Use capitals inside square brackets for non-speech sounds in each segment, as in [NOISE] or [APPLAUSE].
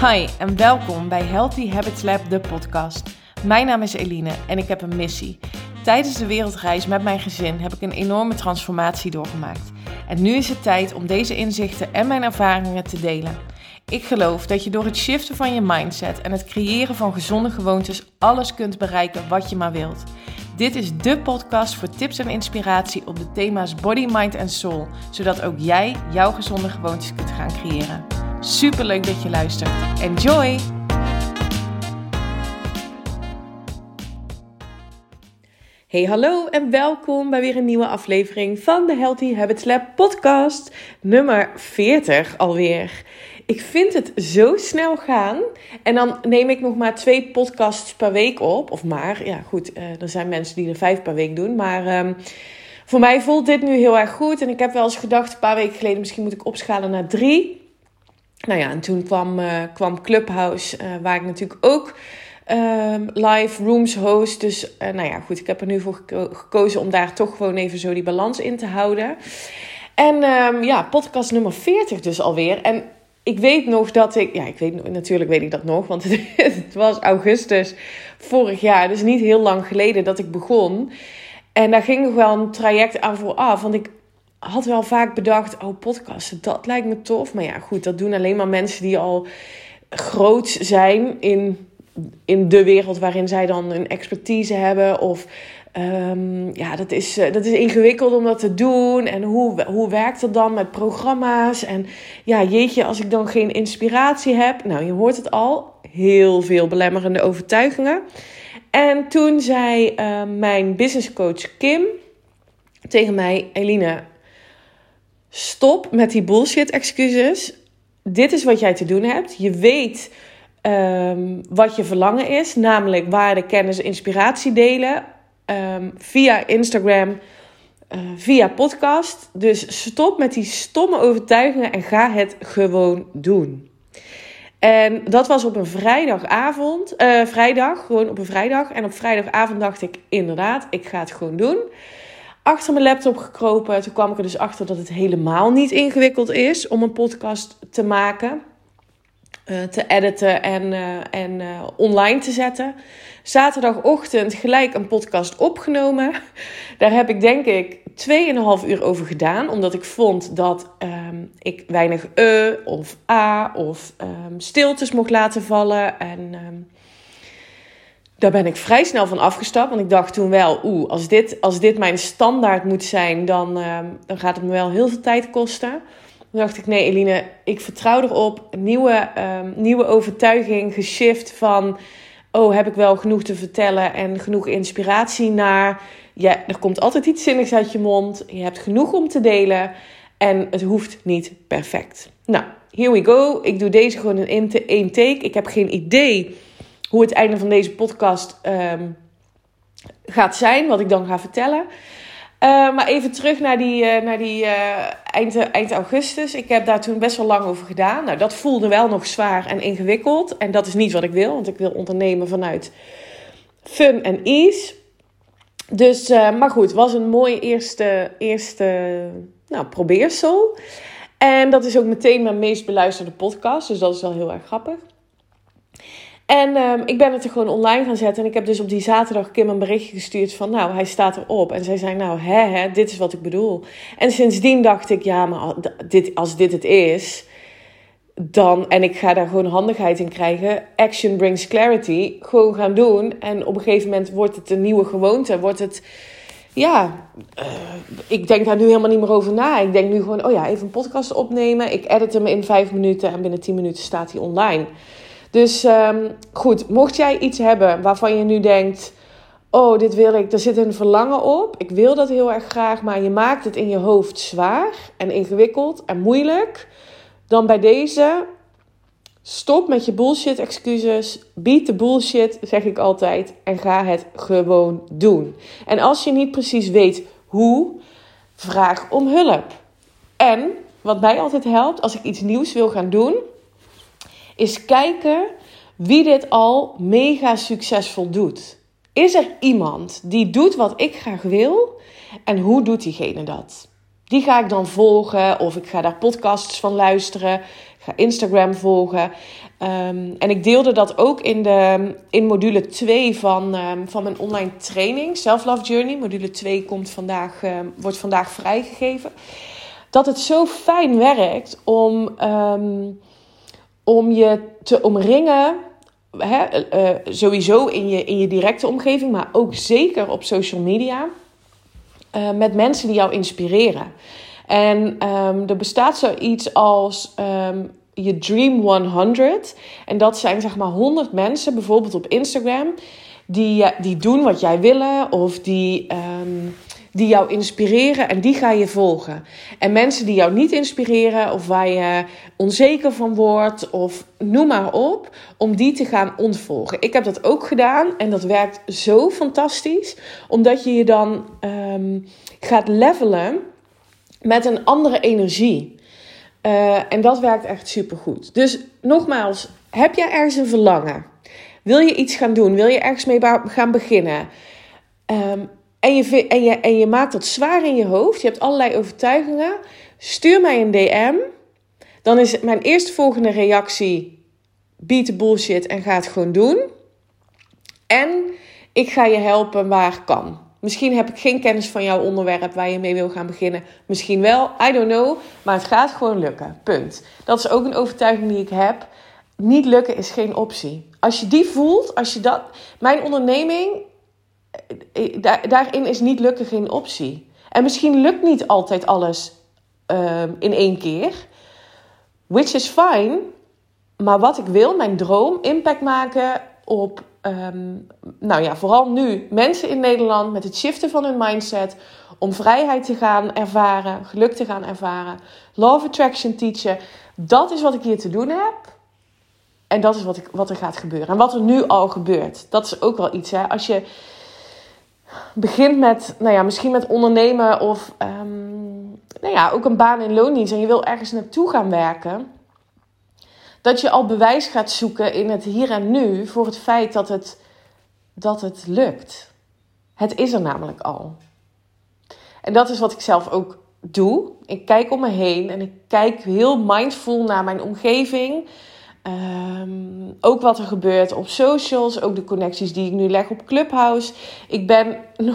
Hi en welkom bij Healthy Habits Lab, de podcast. Mijn naam is Eline en ik heb een missie. Tijdens de wereldreis met mijn gezin heb ik een enorme transformatie doorgemaakt. En nu is het tijd om deze inzichten en mijn ervaringen te delen. Ik geloof dat je door het shiften van je mindset en het creëren van gezonde gewoontes alles kunt bereiken wat je maar wilt. Dit is de podcast voor tips en inspiratie op de thema's body, mind en soul, zodat ook jij jouw gezonde gewoontes kunt gaan creëren. Super leuk dat je luistert. Enjoy! Hey, hallo en welkom bij weer een nieuwe aflevering van de Healthy Habits Lab podcast, nummer 40 alweer. Ik vind het zo snel gaan. En dan neem ik nog maar twee podcasts per week op. Of maar, ja goed, uh, er zijn mensen die er vijf per week doen. Maar um, voor mij voelt dit nu heel erg goed. En ik heb wel eens gedacht, een paar weken geleden, misschien moet ik opschalen naar drie. Nou ja, en toen kwam, uh, kwam Clubhouse, uh, waar ik natuurlijk ook um, live rooms host. Dus nou ja, goed, ik heb er nu voor geko gekozen om daar toch gewoon even zo die balans in te houden. En um, ja, podcast nummer 40 dus alweer. En ik weet nog dat ik, ja, ik weet natuurlijk weet ik dat nog, want het, [LAUGHS] het, was augustus vorig jaar, dus niet heel lang geleden dat ik begon. En daar ging nog wel een traject aan vooraf, want ik had wel vaak bedacht, oh podcasten, dat lijkt me tof. Maar ja, goed, dat doen alleen maar mensen die al groot zijn in, in de wereld waarin zij dan een expertise hebben of Um, ja, dat is, uh, dat is ingewikkeld om dat te doen. En hoe, hoe werkt dat dan met programma's? En ja, jeetje, als ik dan geen inspiratie heb. Nou, je hoort het al. Heel veel belemmerende overtuigingen. En toen zei uh, mijn businesscoach Kim tegen mij: Eline, stop met die bullshit excuses. Dit is wat jij te doen hebt. Je weet um, wat je verlangen is, namelijk waarde, kennis, inspiratie delen um, via Instagram, uh, via podcast. Dus stop met die stomme overtuigingen en ga het gewoon doen. En dat was op een vrijdagavond, uh, vrijdag, gewoon op een vrijdag. En op vrijdagavond dacht ik inderdaad, ik ga het gewoon doen. Achter mijn laptop gekropen. Toen kwam ik er dus achter dat het helemaal niet ingewikkeld is om een podcast te maken. Uh, te editen en, uh, en uh, online te zetten. Zaterdagochtend gelijk een podcast opgenomen. Daar heb ik denk ik 2,5 uur over gedaan. Omdat ik vond dat um, ik weinig e of a of um, stiltes mocht laten vallen. En um, daar ben ik vrij snel van afgestapt. Want ik dacht toen wel, oeh, als dit, als dit mijn standaard moet zijn, dan, dan gaat het me wel heel veel tijd kosten. Toen dacht ik, nee Eline, ik vertrouw erop. Nieuwe, um, nieuwe overtuiging, geshift van... oh, heb ik wel genoeg te vertellen en genoeg inspiratie naar... ja, er komt altijd iets zinnigs uit je mond. Je hebt genoeg om te delen. En het hoeft niet perfect. Nou, here we go. Ik doe deze gewoon in één take. Ik heb geen idee hoe het einde van deze podcast um, gaat zijn. Wat ik dan ga vertellen. Uh, maar even terug naar die, uh, naar die uh, eind, eind augustus. Ik heb daar toen best wel lang over gedaan. Nou, dat voelde wel nog zwaar en ingewikkeld. En dat is niet wat ik wil, want ik wil ondernemen vanuit fun en ease. Dus, maar goed, was een mooi eerste, eerste nou, probeersel. En dat is ook meteen mijn meest beluisterde podcast. Dus dat is wel heel erg grappig. En um, ik ben het er gewoon online gaan zetten. En ik heb dus op die zaterdag Kim een berichtje gestuurd van... Nou, hij staat erop. En zij zei, nou, hè, hè, dit is wat ik bedoel. En sindsdien dacht ik, ja, maar dit, als dit het is... Dan, en ik ga daar gewoon handigheid in krijgen. Action brings clarity. Gewoon gaan doen. En op een gegeven moment wordt het een nieuwe gewoonte. Wordt het, ja, uh, ik denk daar nu helemaal niet meer over na. Ik denk nu gewoon, oh ja, even een podcast opnemen. Ik edit hem in vijf minuten en binnen tien minuten staat hij online. Dus um, goed, mocht jij iets hebben waarvan je nu denkt: Oh, dit wil ik, er zit een verlangen op. Ik wil dat heel erg graag, maar je maakt het in je hoofd zwaar en ingewikkeld en moeilijk. Dan bij deze, stop met je bullshit excuses. Beat de bullshit, zeg ik altijd. En ga het gewoon doen. En als je niet precies weet hoe, vraag om hulp. En wat mij altijd helpt als ik iets nieuws wil gaan doen is kijken wie dit al mega succesvol doet. Is er iemand die doet wat ik graag wil en hoe doet diegene dat? Die ga ik dan volgen of ik ga daar podcasts van luisteren. Ga Instagram volgen. Ehm, en ik deelde dat ook in, de, in module 2 van, ehm, van mijn online training, Self Love Journey. Module 2 komt vandaag, ehm, wordt vandaag vrijgegeven. Dat het zo fijn werkt om, om je te omringen Hè, uh, sowieso in je, in je directe omgeving, maar ook zeker op social media. Uh, met mensen die jou inspireren. En um, er bestaat zoiets als um, je Dream 100. En dat zijn zeg maar 100 mensen, bijvoorbeeld op Instagram, die, die doen wat jij willen of die, um, die jou inspireren en die ga je volgen. En mensen die jou niet inspireren of waar je onzeker van wordt of noem maar op, om die te gaan ontvolgen. Ik heb dat ook gedaan en dat werkt zo fantastisch, omdat je je dan um, gaat levelen met een andere energie. Uh, en dat werkt echt supergoed. Dus nogmaals, heb jij ergens een verlangen? Wil je iets gaan doen? Wil je ergens mee gaan beginnen? Um, en, je, en, en je maakt dat zwaar in je hoofd. Je hebt allerlei overtuigingen. Stuur mij een DM. Dan is mijn eerste volgende reactie: beat the bullshit en ga het gewoon doen. En ik ga je helpen waar kan. Misschien heb ik geen kennis van jouw onderwerp waar je mee wil gaan beginnen. Misschien wel, I don't know. Maar het gaat gewoon lukken. Punt. Dat is ook een overtuiging die ik heb. Niet lukken is geen optie. Als je die voelt, als je dat. Mijn onderneming, daar, daarin is niet lukken geen optie. En misschien lukt niet altijd alles um, in één keer. Which is fine. Maar wat ik wil, mijn droom, impact maken op um, nou ja, vooral nu mensen in Nederland met het shiften van hun mindset. Om vrijheid te gaan ervaren, geluk te gaan ervaren, love attraction teachen. Dat is wat ik hier te doen heb. En dat is wat, ik, wat er gaat gebeuren. En wat er nu al gebeurt. Dat is ook wel iets. Hè? Als je begint met, nou ja, misschien met ondernemen of um, nou ja, ook een baan in loondienst. En je wil ergens naartoe gaan werken dat je al bewijs gaat zoeken in het hier en nu voor het feit dat het, dat het lukt. Het is er namelijk al. En dat is wat ik zelf ook doe. Ik kijk om me heen en ik kijk heel mindful naar mijn omgeving. Um, ook wat er gebeurt op socials, ook de connecties die ik nu leg op Clubhouse. Ik ben [LAUGHS]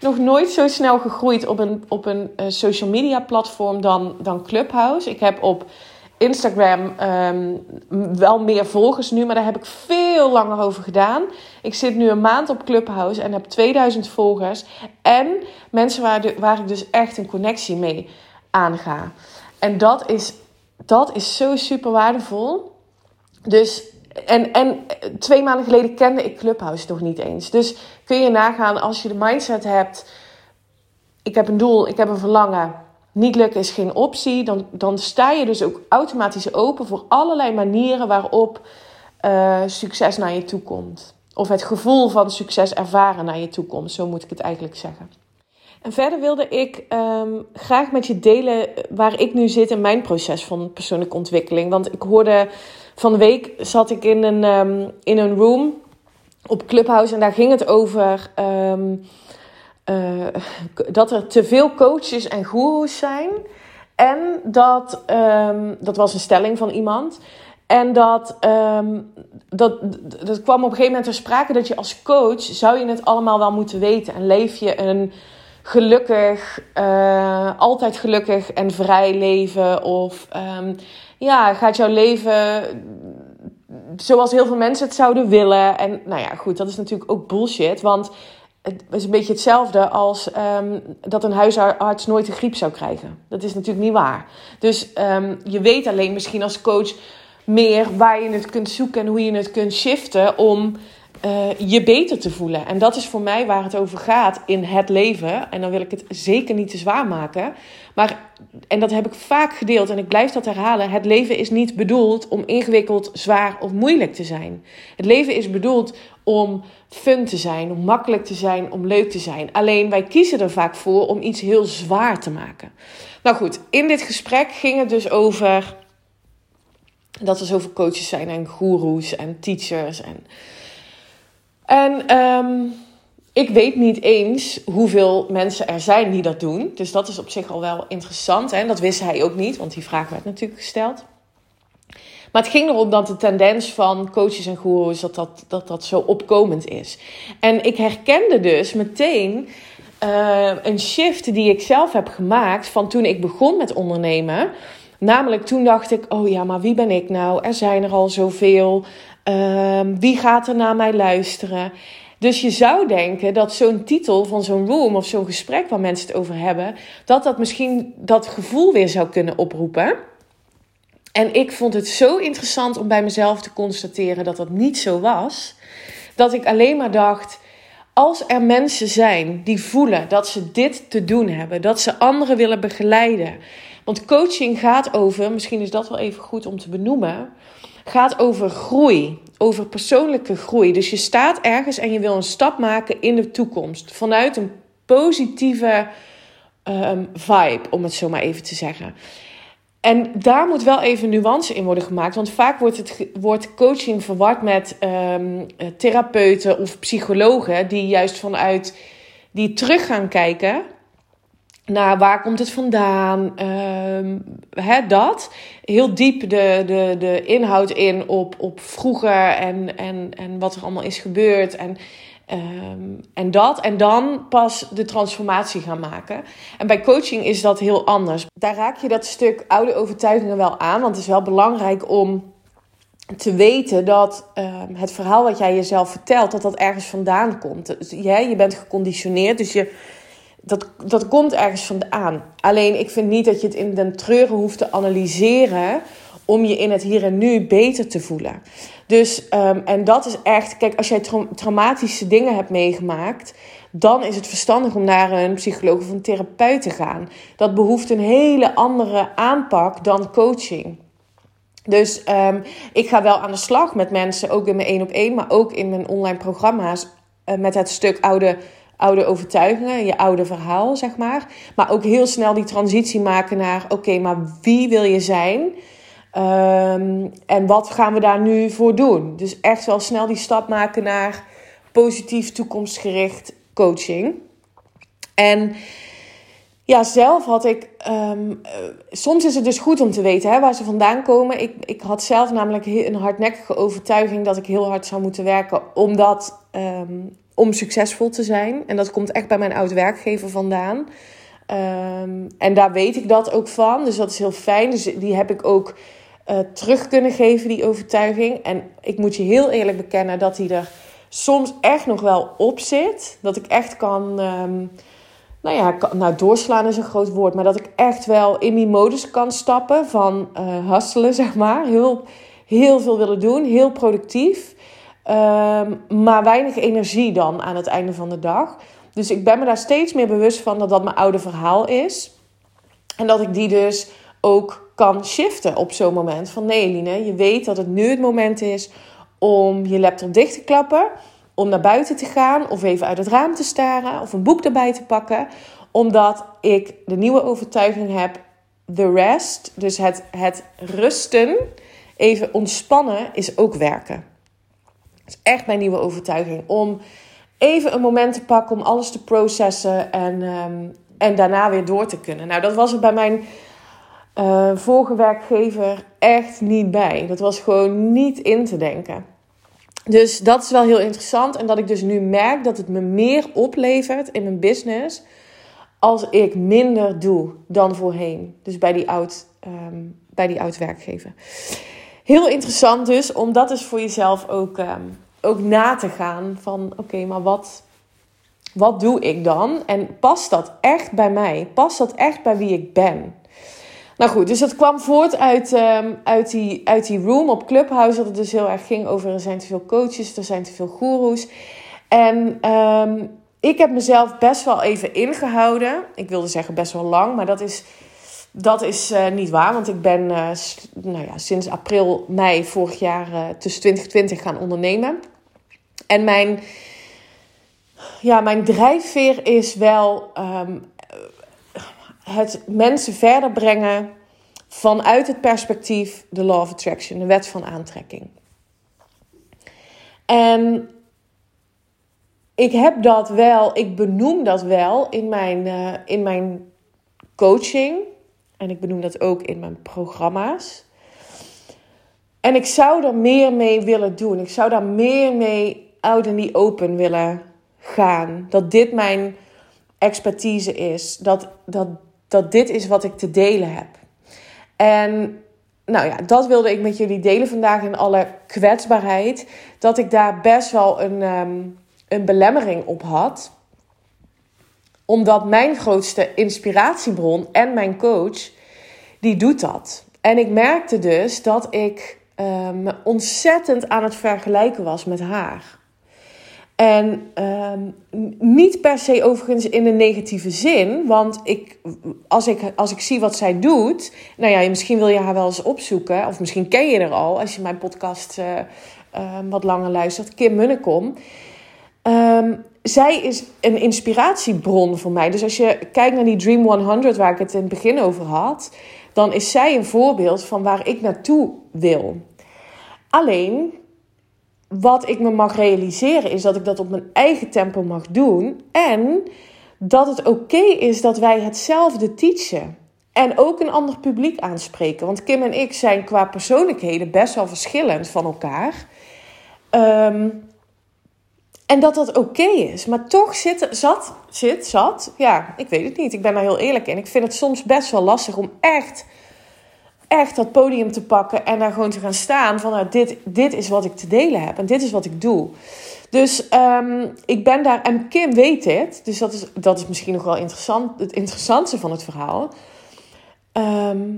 nog nooit zo snel gegroeid op een, op een uh, social media platform dan, dan Clubhouse. Ik heb op Instagram um, wel meer volgers nu, maar daar heb ik veel langer over gedaan. Ik zit nu een maand op Clubhouse en heb 2000 volgers. En mensen waar, de, waar ik dus echt een connectie mee aanga. En dat is, dat is zo super waardevol. Dus, en, en twee maanden geleden kende ik Clubhouse nog niet eens. Dus kun je nagaan als je de mindset hebt: ik heb een doel, ik heb een verlangen niet lukken is geen optie, dan, dan sta je dus ook automatisch open voor allerlei manieren waarop uh, succes naar je toe komt. Of het gevoel van succes ervaren naar je toe komt, zo moet ik het eigenlijk zeggen. En verder wilde ik um, graag met je delen waar ik nu zit in mijn proces van persoonlijke ontwikkeling. Want ik hoorde van de week zat ik in een, um, in een room op Clubhouse en daar ging het over. Um, uh, dat er te veel coaches en goeroes zijn. En dat, um, dat was een stelling van iemand. En dat, dat, dat kwam op een gegeven moment ter sprake dat je als coach zou je het allemaal wel moeten weten. En leef je een gelukkig, uh, altijd gelukkig en vrij leven? Of ja, gaat jouw leven zoals heel veel mensen het zouden willen? En nou ja, goed, dat is natuurlijk ook bullshit. Want het is een beetje hetzelfde als um, dat een huisarts nooit een griep zou krijgen. Dat is natuurlijk niet waar. Dus um, je weet alleen misschien als coach meer waar je het kunt zoeken en hoe je het kunt shiften om uh, je beter te voelen. En dat is voor mij waar het over gaat in het leven. En dan wil ik het zeker niet te zwaar maken. Maar, en dat heb ik vaak gedeeld en ik blijf dat herhalen. Het leven is niet bedoeld om ingewikkeld, zwaar of moeilijk te zijn. Het leven is bedoeld om fun te zijn, om makkelijk te zijn, om leuk te zijn. Alleen wij kiezen er vaak voor om iets heel zwaar te maken. Nou goed, in dit gesprek ging het dus over dat er zoveel coaches zijn en goeroes en teachers en en um, ik weet niet eens hoeveel mensen er zijn die dat doen. Dus dat is op zich al wel interessant. En dat wist hij ook niet, want die vraag werd natuurlijk gesteld. Maar het ging erom dat de tendens van coaches en gurus dat dat, dat, dat zo opkomend is. En ik herkende dus meteen uh, een shift die ik zelf heb gemaakt van toen ik begon met ondernemen. Namelijk toen dacht ik, oh ja, maar wie ben ik nou? Er zijn er al zoveel. Uh, wie gaat er naar mij luisteren? Dus je zou denken dat zo'n titel van zo'n room of zo'n gesprek waar mensen het over hebben, dat dat misschien dat gevoel weer zou kunnen oproepen. En ik vond het zo interessant om bij mezelf te constateren dat dat niet zo was. Dat ik alleen maar dacht: als er mensen zijn die voelen dat ze dit te doen hebben, dat ze anderen willen begeleiden. Want coaching gaat over, misschien is dat wel even goed om te benoemen, gaat over groei, over persoonlijke groei. Dus je staat ergens en je wil een stap maken in de toekomst vanuit een positieve um, vibe, om het zo maar even te zeggen. En daar moet wel even nuance in worden gemaakt. Want vaak wordt, het, wordt coaching verward met um, therapeuten of psychologen die juist vanuit die terug gaan kijken naar waar komt het vandaan. Um, hè, dat. Heel diep de, de, de inhoud in op, op vroeger en, en, en wat er allemaal is gebeurd. En Um, en dat. En dan pas de transformatie gaan maken. En bij coaching is dat heel anders. Daar raak je dat stuk oude overtuigingen wel aan. Want het is wel belangrijk om te weten dat um, het verhaal wat jij jezelf vertelt, dat dat ergens vandaan komt. Dus, je bent geconditioneerd, dus je, dat, dat komt ergens vandaan. Alleen ik vind niet dat je het in den treuren hoeft te analyseren om je in het hier en nu beter te voelen. Dus, um, en dat is echt, kijk, als jij traumatische dingen hebt meegemaakt, dan is het verstandig om naar een psycholoog of een therapeut te gaan. Dat behoeft een hele andere aanpak dan coaching. Dus um, ik ga wel aan de slag met mensen, ook in mijn één op één, maar ook in mijn online programma's, uh, met het stuk oude, oude overtuigingen, je oude verhaal, zeg maar. Maar ook heel snel die transitie maken naar, oké, maar wie wil je zijn? Um, en wat gaan we daar nu voor doen? Dus echt wel snel die stap maken naar positief toekomstgericht coaching. En ja, zelf had ik. Um, soms is het dus goed om te weten hè, waar ze vandaan komen. Ik, ik had zelf namelijk een hardnekkige overtuiging dat ik heel hard zou moeten werken omdat, um, om succesvol te zijn. En dat komt echt bij mijn oud werkgever vandaan. Um, en daar weet ik dat ook van. Dus dat is heel fijn. Dus die heb ik ook uh, terug kunnen geven, die overtuiging. En ik moet je heel eerlijk bekennen dat die er soms echt nog wel op zit. Dat ik echt kan, um, nou ja, nou doorslaan is een groot woord, maar dat ik echt wel in die modus kan stappen van uh, [LAUGHS] zeg maar. Heel, heel veel willen doen, heel productief. Um, maar weinig energie dan aan het einde van de dag. Dus ik ben me daar steeds meer bewust van dat dat mijn oude verhaal is. En dat ik die dus ook kan shiften op zo'n moment. Van nee, Eline, je weet dat het nu het moment is om je laptop dicht te klappen, om naar buiten te gaan of even uit het raam te staren of een boek erbij te pakken, omdat ik de nieuwe overtuiging heb: the rest, dus het, het rusten, even ontspannen, is ook werken. Is echt mijn nieuwe overtuiging. Om even een moment te pakken om alles te processen en, um, en daarna weer door te kunnen. Nou, dat was het bij mijn uh, vorige werkgever echt niet bij. Dat was gewoon niet in te denken. Dus dat is wel heel interessant. En dat ik dus nu merk dat het me meer oplevert in mijn business. als ik minder doe dan voorheen. Dus bij die oud, um, bij die oud werkgever. Heel interessant dus om dat dus voor jezelf ook, um, ook na te gaan. Van oké, maar wat, wat doe ik dan? En past dat echt bij mij? Past dat echt bij wie ik ben? Nou goed, dus dat kwam voort uit, um, uit, die, uit die room op Clubhouse. Dat het dus heel erg ging over er zijn te veel coaches, er zijn te veel goeroes. En um, ik heb mezelf best wel even ingehouden. Ik wilde zeggen best wel lang, maar dat is, dat is uh, niet waar. Want ik ben uh, nou ja, sinds april, mei vorig jaar uh, tussen 2020 gaan ondernemen. En mijn, ja, mijn drijfveer is wel um, het mensen verder brengen vanuit het perspectief de Law of Attraction, de wet van aantrekking. En ik heb dat wel, ik benoem dat wel in mijn, in mijn coaching. En ik benoem dat ook in mijn programma's. En ik zou er meer mee willen doen. Ik zou daar meer mee out in the open willen gaan. Dat dit mijn expertise is. Dat, dat, dat dit is wat ik te delen heb. En nou ja, dat wilde ik met jullie delen vandaag in alle kwetsbaarheid. Dat ik daar best wel een, ehm, een belemmering op had. Omdat mijn grootste inspiratiebron en mijn coach, die doet dat. En ik merkte dus dat ik um, ontzettend aan het vergelijken was met haar. En ehm, niet per se overigens in een negatieve zin. Want ik, als, ik, als ik zie wat zij doet. Nou ja, misschien wil je haar wel eens opzoeken. Of misschien ken je er al als je mijn podcast uh, uh, wat langer luistert. Kim Munnekom. Um, zij is een inspiratiebron voor mij. Dus als je kijkt naar die Dream 100 waar ik het in het begin over had. Dan is zij een voorbeeld van waar ik naartoe wil. Alleen wat ik me mag realiseren is dat ik dat op mijn eigen tempo mag doen. En dat het oké is dat wij hetzelfde teachen. En ook een ander publiek aanspreken. Want Kim en ik zijn qua persoonlijkheden best wel verschillend van elkaar. Ehm, en dat dat oké is. Maar toch zit, zat, zit, zat. Ja, ik weet het niet. Ik ben daar heel eerlijk in. Ik vind het soms best wel lastig om echt echt dat podium te pakken en daar gewoon te gaan staan van nou, dit, dit is wat ik te delen heb en dit is wat ik doe. Dus ehm, ik ben daar, en Kim weet dit, dus dat is, dat is misschien nog wel interessant, het interessantste van het verhaal. Ehm,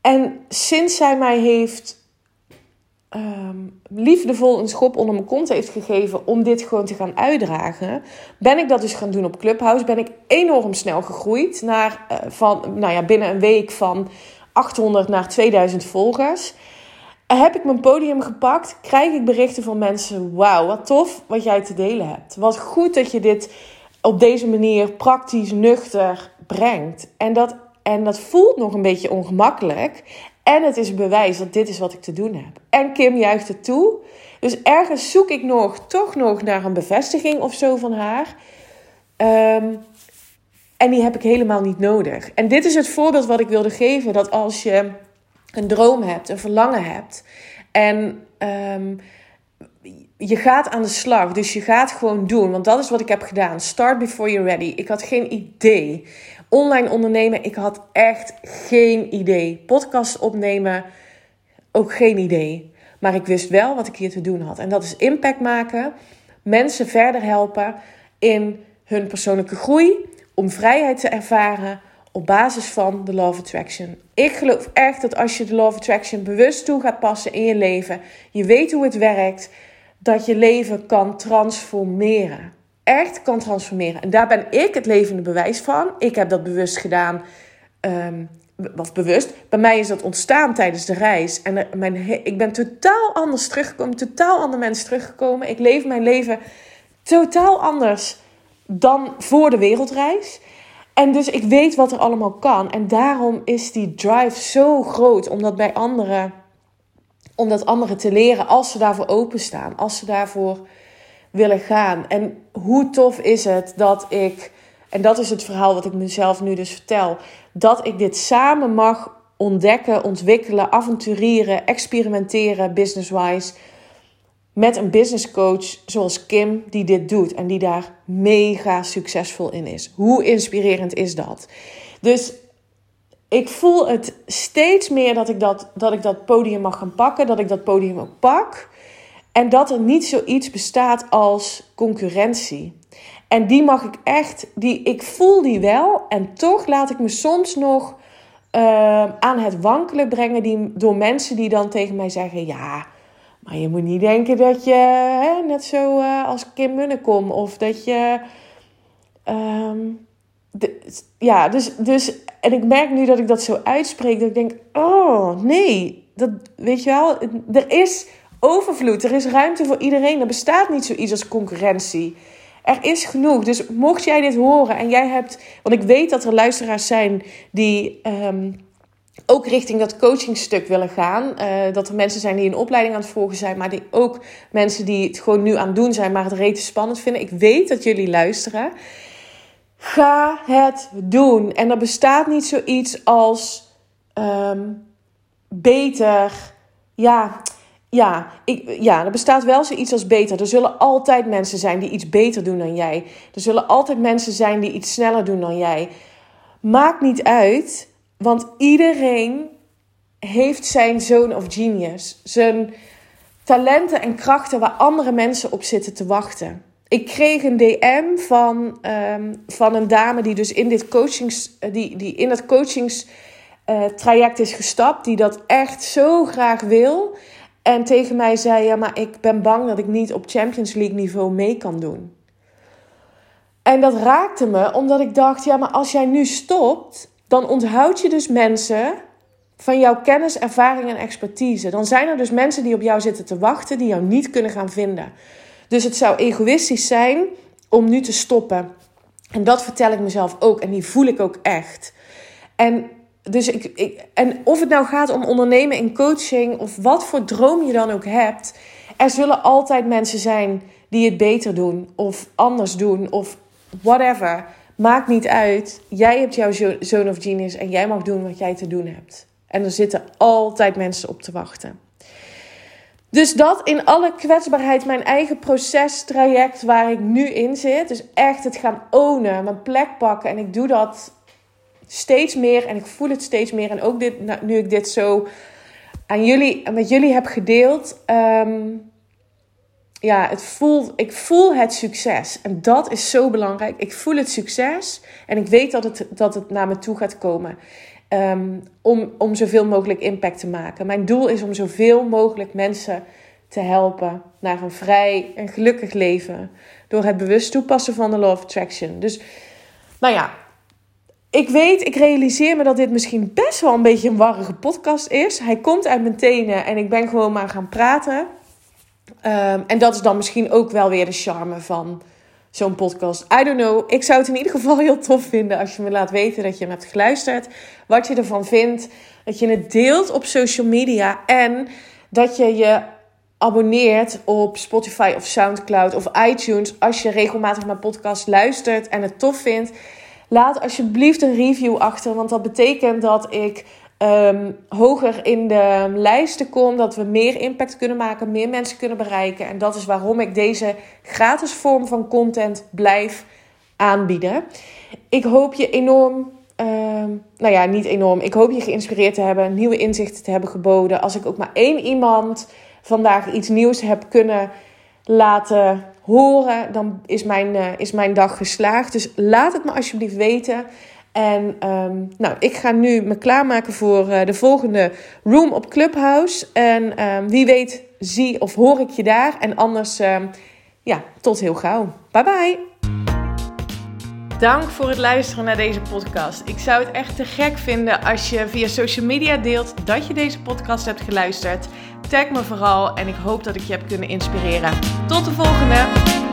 en sinds zij mij heeft um, liefdevol een schop onder mijn kont heeft gegeven om dit gewoon te gaan uitdragen, ben ik dat dus gaan doen op Clubhouse. Ben ik enorm snel gegroeid naar, uh, van, nou ja, binnen een week van 800 naar 2000 volgers. Heb ik mijn podium gepakt, krijg ik berichten van mensen: Wauw, wat tof wat jij te delen hebt. Wat goed dat je dit op deze manier praktisch, nuchter brengt. En dat, en dat voelt nog een beetje ongemakkelijk. En het is een bewijs dat dit is wat ik te doen heb. En Kim juicht het toe. Dus ergens zoek ik nog, toch nog naar een bevestiging of zo van haar. Um, en die heb ik helemaal niet nodig. En dit is het voorbeeld wat ik wilde geven: dat als je een droom hebt, een verlangen hebt en um, je gaat aan de slag, dus je gaat gewoon doen, want dat is wat ik heb gedaan. Start before you're ready. Ik had geen idee. Online ondernemen, ik had echt geen idee. Podcast opnemen, ook geen idee. Maar ik wist wel wat ik hier te doen had. En dat is impact maken, mensen verder helpen in hun persoonlijke groei om vrijheid te ervaren op basis van de Law Attraction. Ik geloof echt dat als je de Law Attraction bewust toe gaat passen in je leven, je weet hoe het werkt, dat je leven kan transformeren. Echt kan transformeren. En daar ben ik het levende bewijs van. Ik heb dat bewust gedaan. Um, wat bewust. Bij mij is dat ontstaan tijdens de reis. En mijn, ik ben totaal anders teruggekomen. Totaal ander mens teruggekomen. Ik leef mijn leven totaal anders dan voor de wereldreis. En dus ik weet wat er allemaal kan. En daarom is die drive zo groot om dat bij anderen, om dat anderen te leren als ze daarvoor openstaan, als ze daarvoor willen gaan. En hoe tof is het dat ik, en dat is het verhaal wat ik mezelf nu dus vertel, dat ik dit samen mag ontdekken, ontwikkelen, avonturieren, experimenteren, business-wise met een business coach zoals Kim die dit doet en die daar mega succesvol in is. Hoe inspirerend is dat? Dus ik voel het steeds meer dat ik dat, dat ik dat podium mag gaan pakken, dat ik dat podium ook pak. En dat er niet zoiets bestaat als concurrentie. En die mag ik echt, die, ik voel die wel. En toch laat ik me soms nog uh, aan het wankelen brengen die, door mensen die dan tegen mij zeggen: Ja, maar je moet niet denken dat je hè, net zo uh, als Kim Munnekom of dat je. Um, ja, dus, dus. En ik merk nu dat ik dat zo uitspreek, dat ik denk: oh nee, dat weet je wel. Er is overvloed, er is ruimte voor iedereen. Er bestaat niet zoiets als concurrentie. Er is genoeg. Dus mocht jij dit horen en jij hebt. Want ik weet dat er luisteraars zijn die. Um, ook richting dat coachingstuk willen gaan. Uh, dat er mensen zijn die een opleiding aan het volgen zijn, maar die ook mensen die het gewoon nu aan het doen zijn, maar het rete spannend vinden. Ik weet dat jullie luisteren. Ga het doen. En er bestaat niet zoiets als um, beter. Ja, ja, ik, ja, er bestaat wel zoiets als beter. Er zullen altijd mensen zijn die iets beter doen dan jij. Er zullen altijd mensen zijn die iets sneller doen dan jij. Maakt niet uit, want iedereen heeft zijn zone of genius. Zijn talenten en krachten waar andere mensen op zitten te wachten. Ik kreeg een DM van, um, van een dame die dus in dit coachings, die, die in dat coachingstraject uh, is gestapt, die dat echt zo graag wil. En tegen mij zei: Ja, maar ik ben bang dat ik niet op Champions League niveau mee kan doen. En dat raakte me omdat ik dacht: Ja, maar als jij nu stopt, dan onthoud je dus mensen van jouw kennis, ervaring en expertise. Dan zijn er dus mensen die op jou zitten te wachten, die jou niet kunnen gaan vinden. Dus het zou egoïstisch zijn om nu te stoppen. En dat vertel ik mezelf ook en die voel ik ook echt. En dus ik, ik, en of het nou gaat om ondernemen in coaching of wat voor droom je dan ook hebt, er zullen altijd mensen zijn die het beter doen of anders doen of whatever. Maakt niet uit. Jij hebt jouw zone of genius en jij mag doen wat jij te doen hebt. En er zitten altijd mensen op te wachten. Dus dat in alle kwetsbaarheid, mijn eigen procestraject waar ik nu in zit. Dus echt het gaan ownen, mijn plek pakken. En ik doe dat steeds meer en ik voel het steeds meer. En ook dit, nou, nu ik dit zo aan jullie, met jullie heb gedeeld. Um, ja, het ik voel het succes. En dat is zo belangrijk. Ik voel het succes en ik weet dat het, dat het naar me toe gaat komen. Um, om, om zoveel mogelijk impact te maken. Mijn doel is om zoveel mogelijk mensen te helpen naar een vrij en gelukkig leven. Door het bewust toepassen van de Law of Attraction. Dus, nou ja, ik weet, ik realiseer me dat dit misschien best wel een beetje een warrige podcast is. Hij komt uit mijn tenen en ik ben gewoon maar gaan praten. Um, en dat is dan misschien ook wel weer de charme van zo'n podcast. I don't know. Ik zou het in ieder geval heel tof vinden als je me laat weten dat je hem hebt geluisterd. Wat je ervan vindt. Dat je het deelt op social media. En dat je je abonneert op Spotify of Soundcloud of iTunes. Als je regelmatig mijn podcast luistert en het tof vindt. Laat alsjeblieft een review achter. Want dat betekent dat ik um, hoger in de lijsten kom. Dat we meer impact kunnen maken, meer mensen kunnen bereiken. En dat is waarom ik deze gratis vorm van content blijf aanbieden. Ik hoop je enorm. Um, nou ja, niet enorm. Ik hoop je geïnspireerd te hebben, nieuwe inzichten te hebben geboden. Als ik ook maar één iemand vandaag iets nieuws heb kunnen laten horen, dan is mijn, uh, is mijn dag geslaagd. Dus laat het me alsjeblieft weten. En um, nou, ik ga nu me klaarmaken voor uh, de volgende room op Clubhouse. En um, wie weet zie of hoor ik je daar. En anders, um, ja, tot heel gauw. Bye bye. Dank voor het luisteren naar deze podcast. Ik zou het echt te gek vinden als je via social media deelt dat je deze podcast hebt geluisterd. Tag me vooral en ik hoop dat ik je heb kunnen inspireren. Tot de volgende!